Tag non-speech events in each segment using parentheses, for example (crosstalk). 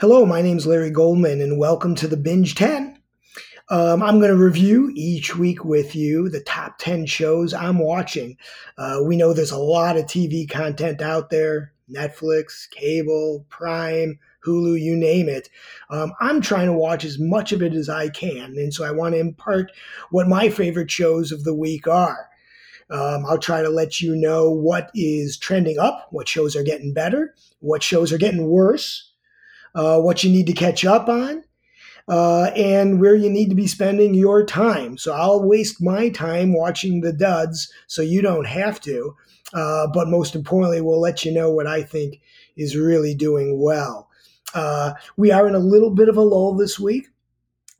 Hello, my name is Larry Goldman, and welcome to the Binge 10. Um, I'm going to review each week with you the top 10 shows I'm watching. Uh, we know there's a lot of TV content out there Netflix, cable, Prime, Hulu, you name it. Um, I'm trying to watch as much of it as I can, and so I want to impart what my favorite shows of the week are. Um, I'll try to let you know what is trending up, what shows are getting better, what shows are getting worse uh, what you need to catch up on, uh, and where you need to be spending your time. So I'll waste my time watching the duds so you don't have to. Uh, but most importantly, we'll let you know what I think is really doing well. Uh, we are in a little bit of a lull this week.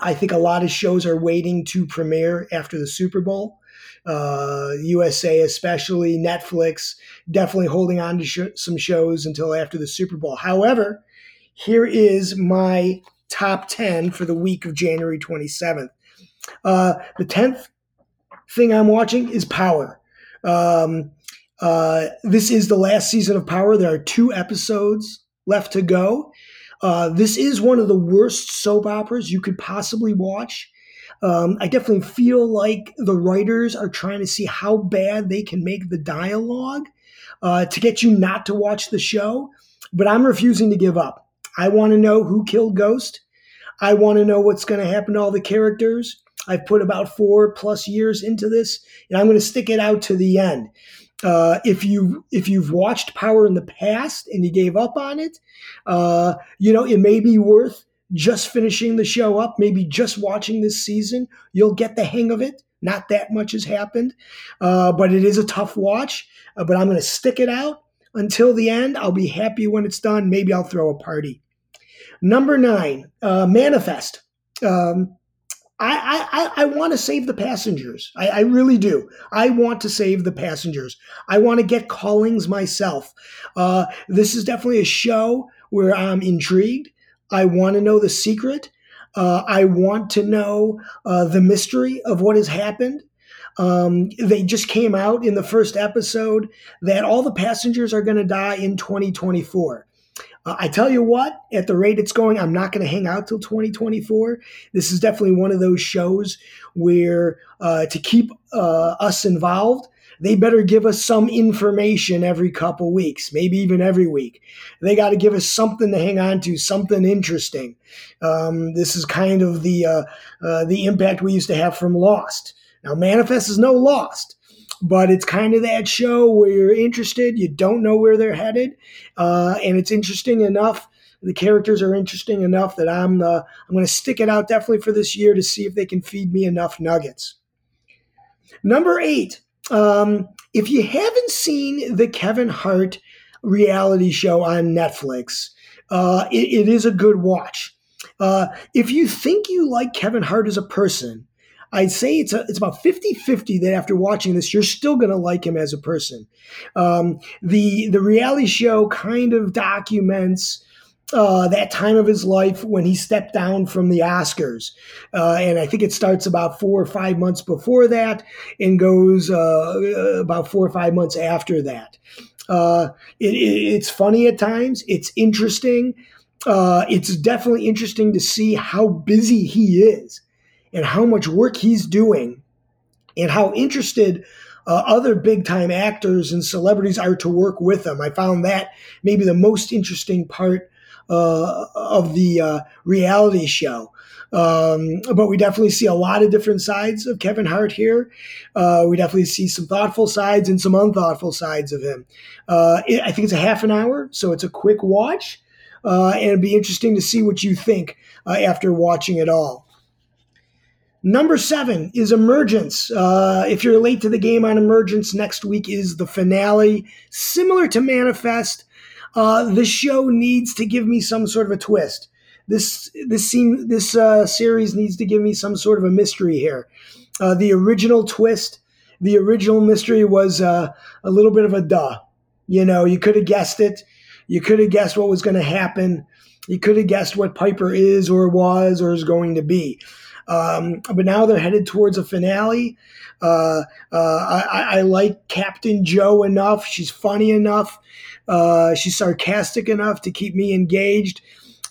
I think a lot of shows are waiting to premiere after the Super Bowl. Uh, USA, especially Netflix, definitely holding on to sh- some shows until after the Super Bowl. However, here is my top 10 for the week of January 27th. Uh, the 10th thing I'm watching is Power. Um, uh, this is the last season of Power. There are two episodes left to go. Uh, this is one of the worst soap operas you could possibly watch. Um, I definitely feel like the writers are trying to see how bad they can make the dialogue uh, to get you not to watch the show, but I'm refusing to give up. I want to know who killed Ghost. I want to know what's going to happen to all the characters. I've put about four plus years into this, and I'm going to stick it out to the end. Uh, if you if you've watched Power in the past and you gave up on it, uh, you know it may be worth just finishing the show up. Maybe just watching this season, you'll get the hang of it. Not that much has happened, uh, but it is a tough watch. Uh, but I'm going to stick it out until the end. I'll be happy when it's done. Maybe I'll throw a party. Number nine, uh, manifest. Um, I, I, I want to save the passengers. I, I, really do. I want to save the passengers. I want to get callings myself. Uh, this is definitely a show where I'm intrigued. I want to know the secret. Uh, I want to know uh, the mystery of what has happened. Um, they just came out in the first episode that all the passengers are going to die in 2024. Uh, I tell you what, at the rate it's going, I'm not going to hang out till 2024. This is definitely one of those shows where uh, to keep uh, us involved, they better give us some information every couple weeks, maybe even every week. They got to give us something to hang on to, something interesting. Um, this is kind of the uh, uh, the impact we used to have from Lost. Now, Manifest is no Lost but it's kind of that show where you're interested, you don't know where they're headed, uh, and it's interesting enough. The characters are interesting enough that I'm uh, I'm going to stick it out definitely for this year to see if they can feed me enough nuggets. Number eight, um, if you haven't seen the Kevin Hart reality show on Netflix, uh, it, it is a good watch. Uh, if you think you like Kevin Hart as a person, I'd say it's a, it's about 50-50 that after watching this, you're still going to like him as a person. Um, the the reality show kind of documents uh, that time of his life when he stepped down from the Oscars, uh, and I think it starts about four or five months before that and goes uh, about four or five months after that. Uh, it, it, it's funny at times. It's interesting. Uh, it's definitely interesting to see how busy he is and how much work he's doing and how interested uh, other big time actors and celebrities are to work with him. I found that maybe the most interesting part uh, of the uh, reality show. Um, but we definitely see a lot of different sides of Kevin Hart here. Uh, we definitely see some thoughtful sides and some unthoughtful sides of him. Uh, it, I think it's a half an hour, so it's a quick watch. Uh, and it'd be interesting to see what you think after watching it all. Number seven is Emergence. Uh, if you're late to the game on Emergence, next week is the finale. Similar to Manifest, uh, the show needs to give me some sort of a twist. This this scene, this uh, series needs to give me some sort of a mystery here. Uh, the original twist, the original mystery was uh, a little bit of a duh. You know, you could have guessed it. You could have guessed what was going to happen. You could have guessed what Piper is or was or is going to be. Um, but now they're headed towards a finale. Uh, uh, I, I, like Captain Joe enough. She's funny enough. Uh, she's sarcastic enough to keep me engaged.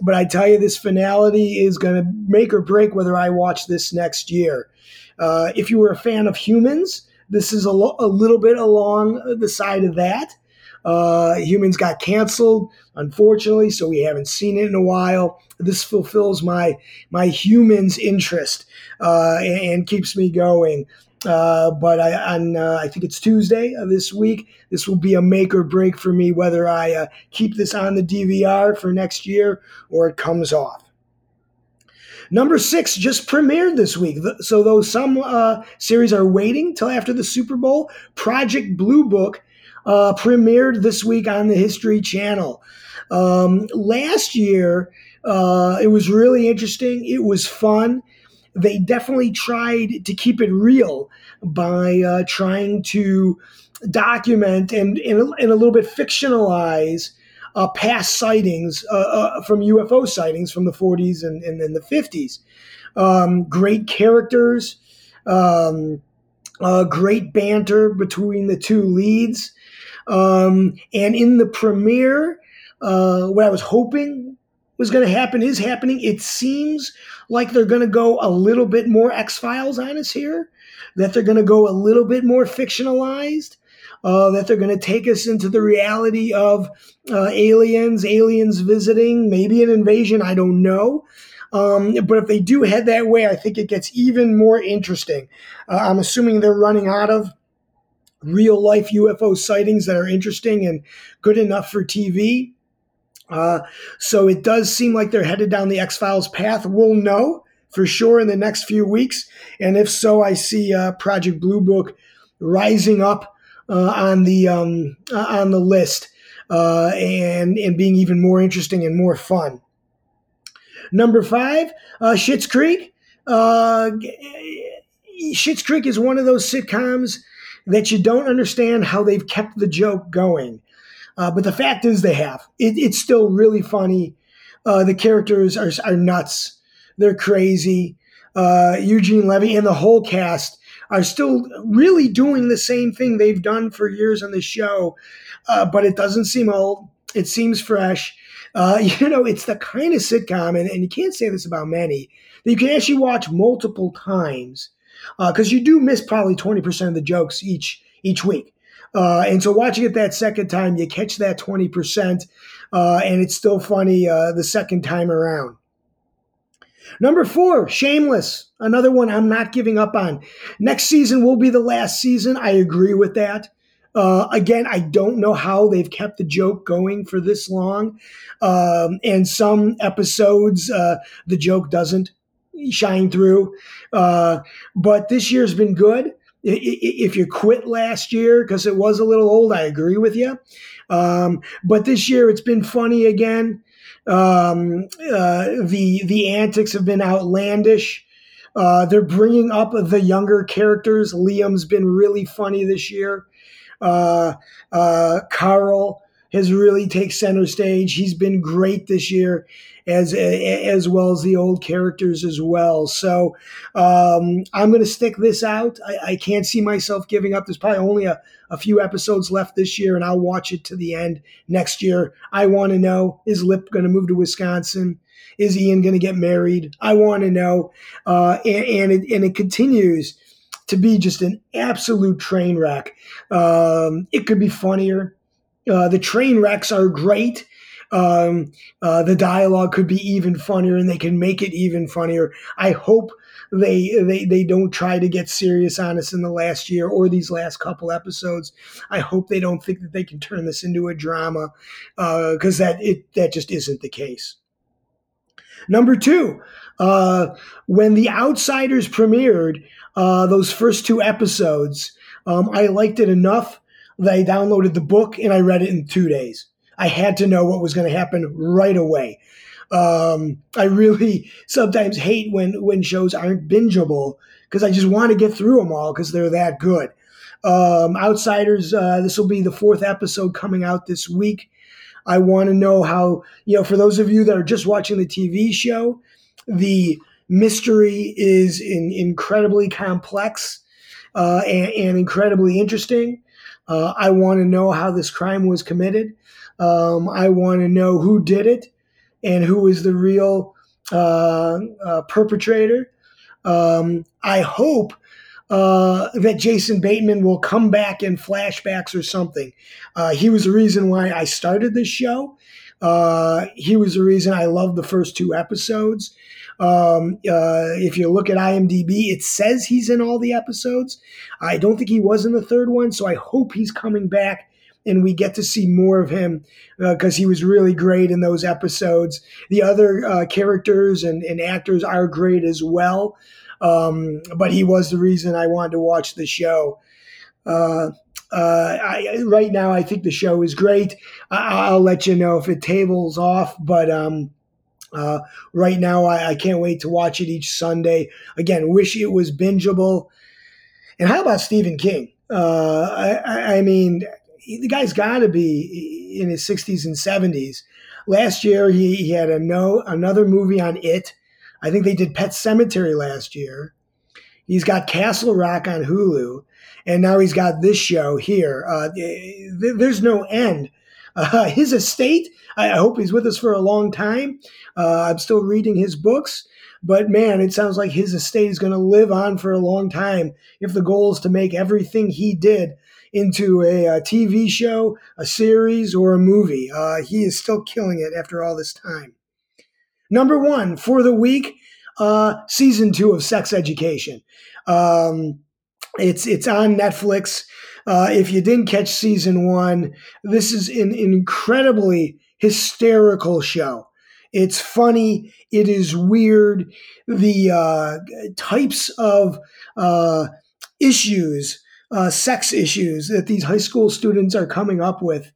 But I tell you, this finality is going to make or break whether I watch this next year. Uh, if you were a fan of humans, this is a, lo- a little bit along the side of that. Uh, humans got canceled, unfortunately, so we haven't seen it in a while. This fulfills my my humans interest uh, and, and, keeps me going. Uh, but I, on uh, I think it's Tuesday of this week. This will be a make or break for me whether I uh, keep this on the DVR for next year or it comes off. Number six just premiered this week. So, though some uh, series are waiting till after the Super Bowl, Project Blue Book uh, premiered this week on the History Channel. Um, last year, uh, it was really interesting. It was fun. They definitely tried to keep it real by uh, trying to document and, and, and, a little bit fictionalize uh, past sightings uh, uh, from UFO sightings from the 40s and, and, and the 50s. Um, great characters, um, great banter between the two leads. Um, and in the premiere, uh, what I was hoping was going to happen is happening. It seems like they're going to go a little bit more X Files on us here, that they're going to go a little bit more fictionalized uh, that they're going to take us into the reality of uh, aliens, aliens visiting, maybe an invasion. I don't know. Um, but if they do head that way, I think it gets even more interesting. Uh, I'm assuming they're running out of real life UFO sightings that are interesting and good enough for TV. Uh, so it does seem like they're headed down the X Files path. We'll know for sure in the next few weeks. And if so, I see uh, Project Blue Book rising up uh, on the um, uh, on the list uh, and and being even more interesting and more fun. Number five, uh, Schitt's Creek. Uh, Schitt's Creek is one of those sitcoms that you don't understand how they've kept the joke going. Uh, but the fact is, they have. It, it's still really funny. Uh, the characters are, are nuts. They're crazy. Uh, Eugene Levy and the whole cast are still really doing the same thing they've done for years on the show, uh, but it doesn't seem old. It seems fresh. Uh, (laughs) you know, it's the kind of sitcom, and, and you can't say this about many, that you can actually watch multiple times because uh, you do miss probably 20% of the jokes each each week. Uh, and so watching it that second time, you catch that 20%, uh, and it's still funny uh, the second time around. Number four, Shameless. Another one I'm not giving up on. Next season will be the last season. I agree with that. Uh, again, I don't know how they've kept the joke going for this long. Um, and some episodes, uh, the joke doesn't shine through. Uh, but this year's been good. If you quit last year because it was a little old, I agree with you. Um, but this year it's been funny again. Um, uh, the the antics have been outlandish. Uh, they're bringing up the younger characters. Liam's been really funny this year. Uh, uh, Carl has really take center stage. He's been great this year, as as well as the old characters as well. So um, I'm going to stick this out. I, I, can't see myself giving up. There's probably only a, a few episodes left this year, and I'll watch it to the end next year. I want to know: Is Lip going to move to Wisconsin? Is Ian going to get married? I want to know, uh, and, and it, and it continues to be just an absolute train wreck. Um, it could be funnier uh, the train wrecks are great. Um, uh, the dialogue could be even funnier, and they can make it even funnier. I hope they they they don't try to get serious on us in the last year or these last couple episodes. I hope they don't think that they can turn this into a drama because uh, that it that just isn't the case. Number two, uh, when The Outsiders premiered, uh, those first two episodes, um, I liked it enough I downloaded the book and I read it in two days. I had to know what was going to happen right away. Um, I really (laughs) sometimes hate when when shows aren't bingeable because I just want to get through them all because they're that good. Um, Outsiders, uh, this will be the fourth episode coming out this week. I want to know how you know for those of you that are just watching the TV show, the mystery is in, incredibly complex uh, and, and incredibly interesting. Uh, I want to know how this crime was committed. Um, I want to know who did it and who is the real uh, uh, perpetrator. Um, I hope uh, that Jason Bateman will come back in flashbacks or something. Uh, he was the reason why I started this show. Uh, he was the reason I loved the first two episodes. Um, uh, if you look at IMDb, it says he's in all the episodes. I don't think he was in the third one, so I hope he's coming back and we get to see more of him because uh, he was really great in those episodes. The other uh, characters and, and, actors are great as well, um, but he was the reason I wanted to watch the show. Uh, uh I, right now, I think the show is great. I, will let you know if it tables off, but um, uh, right now, I, I, can't wait to watch it each Sunday. Again, wish it was bingeable. And how about Stephen King? Uh, I, I, mean, the guy's got to be in his 60s and 70s. Last year, he, he had a no another movie on it. I think they did Pet Sematary last year. He's got Castle Rock on Hulu, and now he's got this show here. Uh, there's no end. Uh, (laughs) his estate, I hope he's with us for a long time. Uh, I'm still reading his books, but man, it sounds like his estate is going to live on for a long time if the goal is to make everything he did into a, a TV show, a series, or a movie. Uh, he is still killing it after all this time. Number one for the week, uh, season two of Sex Education. Um, it's it's on Netflix. Uh, if you didn't catch season one, this is an, incredibly hysterical show. It's funny. It is weird. The uh, types of uh, issues uh, sex issues that these high school students are coming up with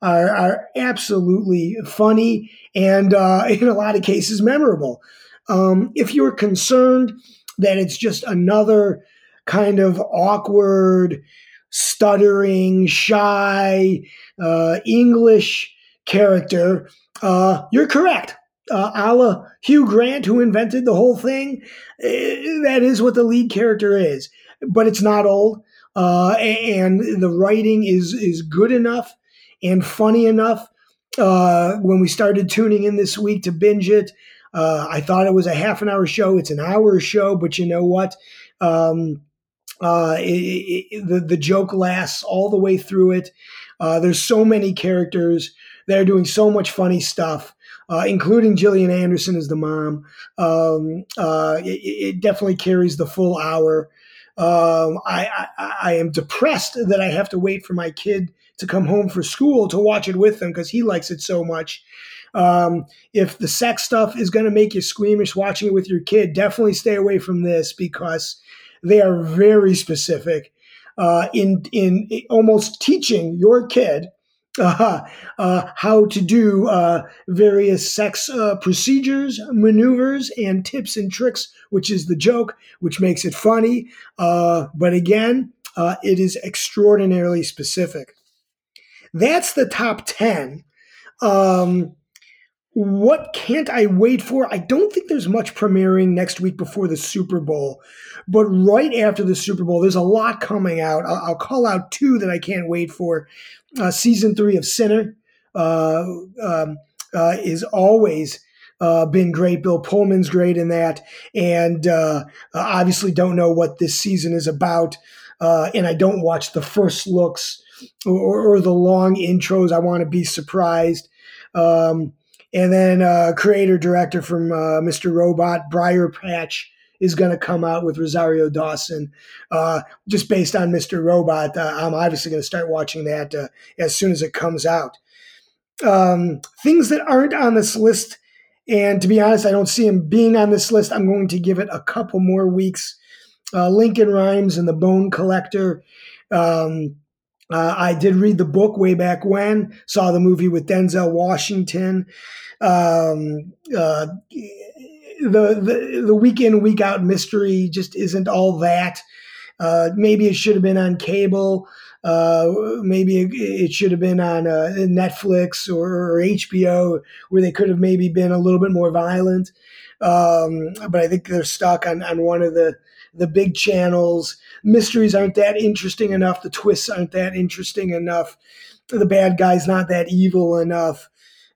are, are absolutely funny and, uh, (laughs) in a lot of cases, memorable. Um, if you're concerned that it's just another kind of awkward, stuttering, shy uh, English character, uh, you're correct. Uh, a la Hugh Grant, who invented the whole thing, eh, that is what the lead character is. But it's not old uh, and the writing is is good enough and funny enough. Uh, when we started tuning in this week to binge it, uh, I thought it was a half an hour show. It's an hour show, but you know what? Um, uh, it, it, the the joke lasts all the way through it. Uh, there's so many characters. They're doing so much funny stuff. Uh, including Gillian Anderson as the mom. Um, uh, it, it, definitely carries the full hour. Um, I, I, I am depressed that I have to wait for my kid to come home for school to watch it with him because he likes it so much. Um, if the sex stuff is going to make you squeamish watching it with your kid, definitely stay away from this because they are very specific uh, in in almost teaching your kid (laughs) uh, uh, how to do uh, various sex uh, procedures, maneuvers, and tips and tricks, which is the joke, which makes it funny. Uh, but again, it is extraordinarily specific. That's the top 10. Um, what can't I wait for? I don't think there's much premiering next week before the Super Bowl, but right after the Super Bowl, there's a lot coming out. I'll, I'll call out two that I can't wait for. Uh, season three of Sinner uh, um, uh, is always uh, been great. Bill Pullman's great in that, and uh, obviously don't know what this season is about. Uh, and I don't watch the first looks or, or the long intros. I want to be surprised. Um, and then uh, creator director from uh, Mr. Robot, Briarpatch, is going to come out with Rosario Dawson, uh, just based on Mr. Robot. Uh, I'm obviously going to start watching that uh, as soon as it comes out. Um, things that aren't on this list, and to be honest, I don't see them being on this list. I'm going to give it a couple more weeks. Uh, Lincoln Rhymes and the Bone Collector. Um, uh, I did read the book way back when, saw the movie with Denzel Washington. Um, uh, the, the the week in week out mystery just isn't all that. Uh, maybe it should have been on cable. Uh, maybe it, it, should have been on uh, Netflix or, or, HBO, where they could have maybe been a little bit more violent. Um, but I think they're stuck on, on one of the the big channels. Mysteries aren't that interesting enough. The twists aren't that interesting enough. the bad guy's not that evil enough.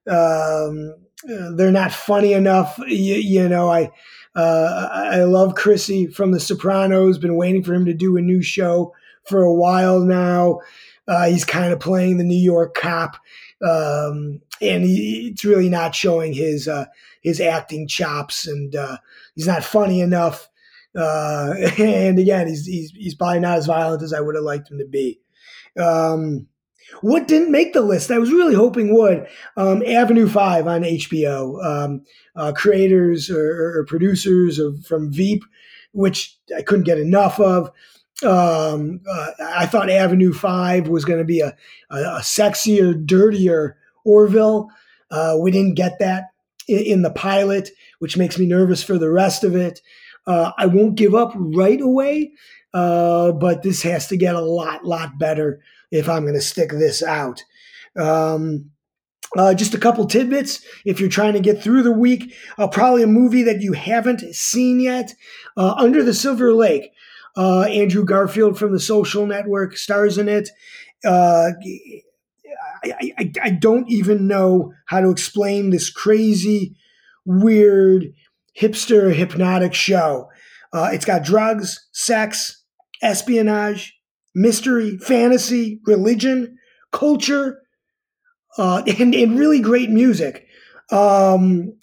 Um, they're not funny enough. You, you know, I uh, I love Chrissy from The Sopranos. Been waiting for him to do a new show for a while now. Uh, he's kind of playing the New York cop, um, and he, it's really not showing his uh, his acting chops, and uh, he's not funny enough. Uh, (laughs) and again, he's, he's he's probably not as violent as I would have liked him to be. Um, what didn't make the list? I was really hoping would. Um, Avenue Five on HBO. Um, uh, creators or, or producers of, from Veep, which I couldn't get enough of. Um, uh, I thought Avenue Five was going to be a, a, a, sexier, dirtier Orville. Uh, we didn't get that in, in, the pilot, which makes me nervous for the rest of it. Uh, I won't give up right away, uh, but this has to get a lot, lot better if I'm going to stick this out. Um, uh, just a couple tidbits if you're trying to get through the week. Uh, probably a movie that you haven't seen yet uh, Under the Silver Lake. Uh, Andrew Garfield from the Social Network stars in it. I, I, I, don't even know how to explain this crazy, weird, hipster, hypnotic show. Uh, it's got drugs, sex, espionage, mystery, fantasy, religion, culture, uh, (laughs) and, and really great music. Um,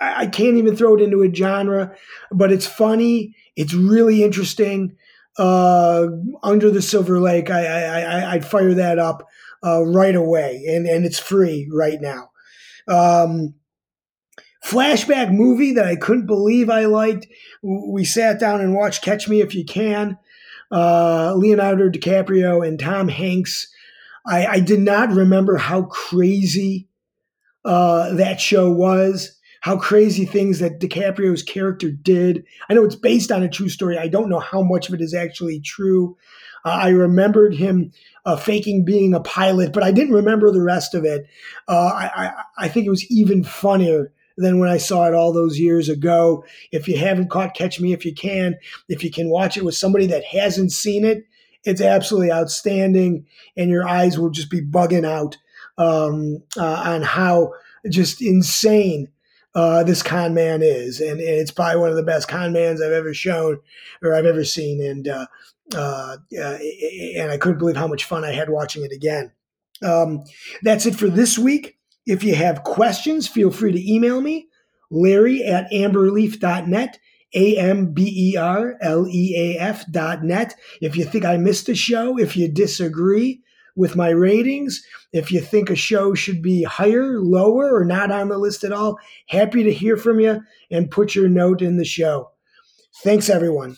I, I can't even throw it into a genre, but it's funny. It's really interesting. Uh, Under the Silver Lake, I, I, I'd fire that up uh, right away, and, and it's free right now. Um, flashback movie that I couldn't believe I liked. We sat down and watched Catch Me If You Can. Uh, Leonardo DiCaprio and Tom Hanks I, I did not remember how crazy uh, that show was, how crazy things that DiCaprio's character did. I know it's based on a true story. I don't know how much of it is actually true. Uh, I remembered him uh, faking being a pilot, but I didn't remember the rest of it. Uh, I, I, I think it was even funnier than when I saw it all those years ago. If you haven't caught Catch Me If You Can, if you can watch it with somebody that hasn't seen it, it's absolutely outstanding, and your eyes will just be bugging out um, uh, on how just insane uh, this con man is, and, it's probably one of the best con mans I've ever shown or I've ever seen, and uh, uh, and I couldn't believe how much fun I had watching it again. Um, that's it for this week. If you have questions, feel free to email me, Larry at amberleaf.net. A M B E R L E A F dot net. If you think I missed a show, if you disagree with my ratings, if you think a show should be higher, lower, or not on the list at all, happy to hear from you and put your note in the show. Thanks, everyone.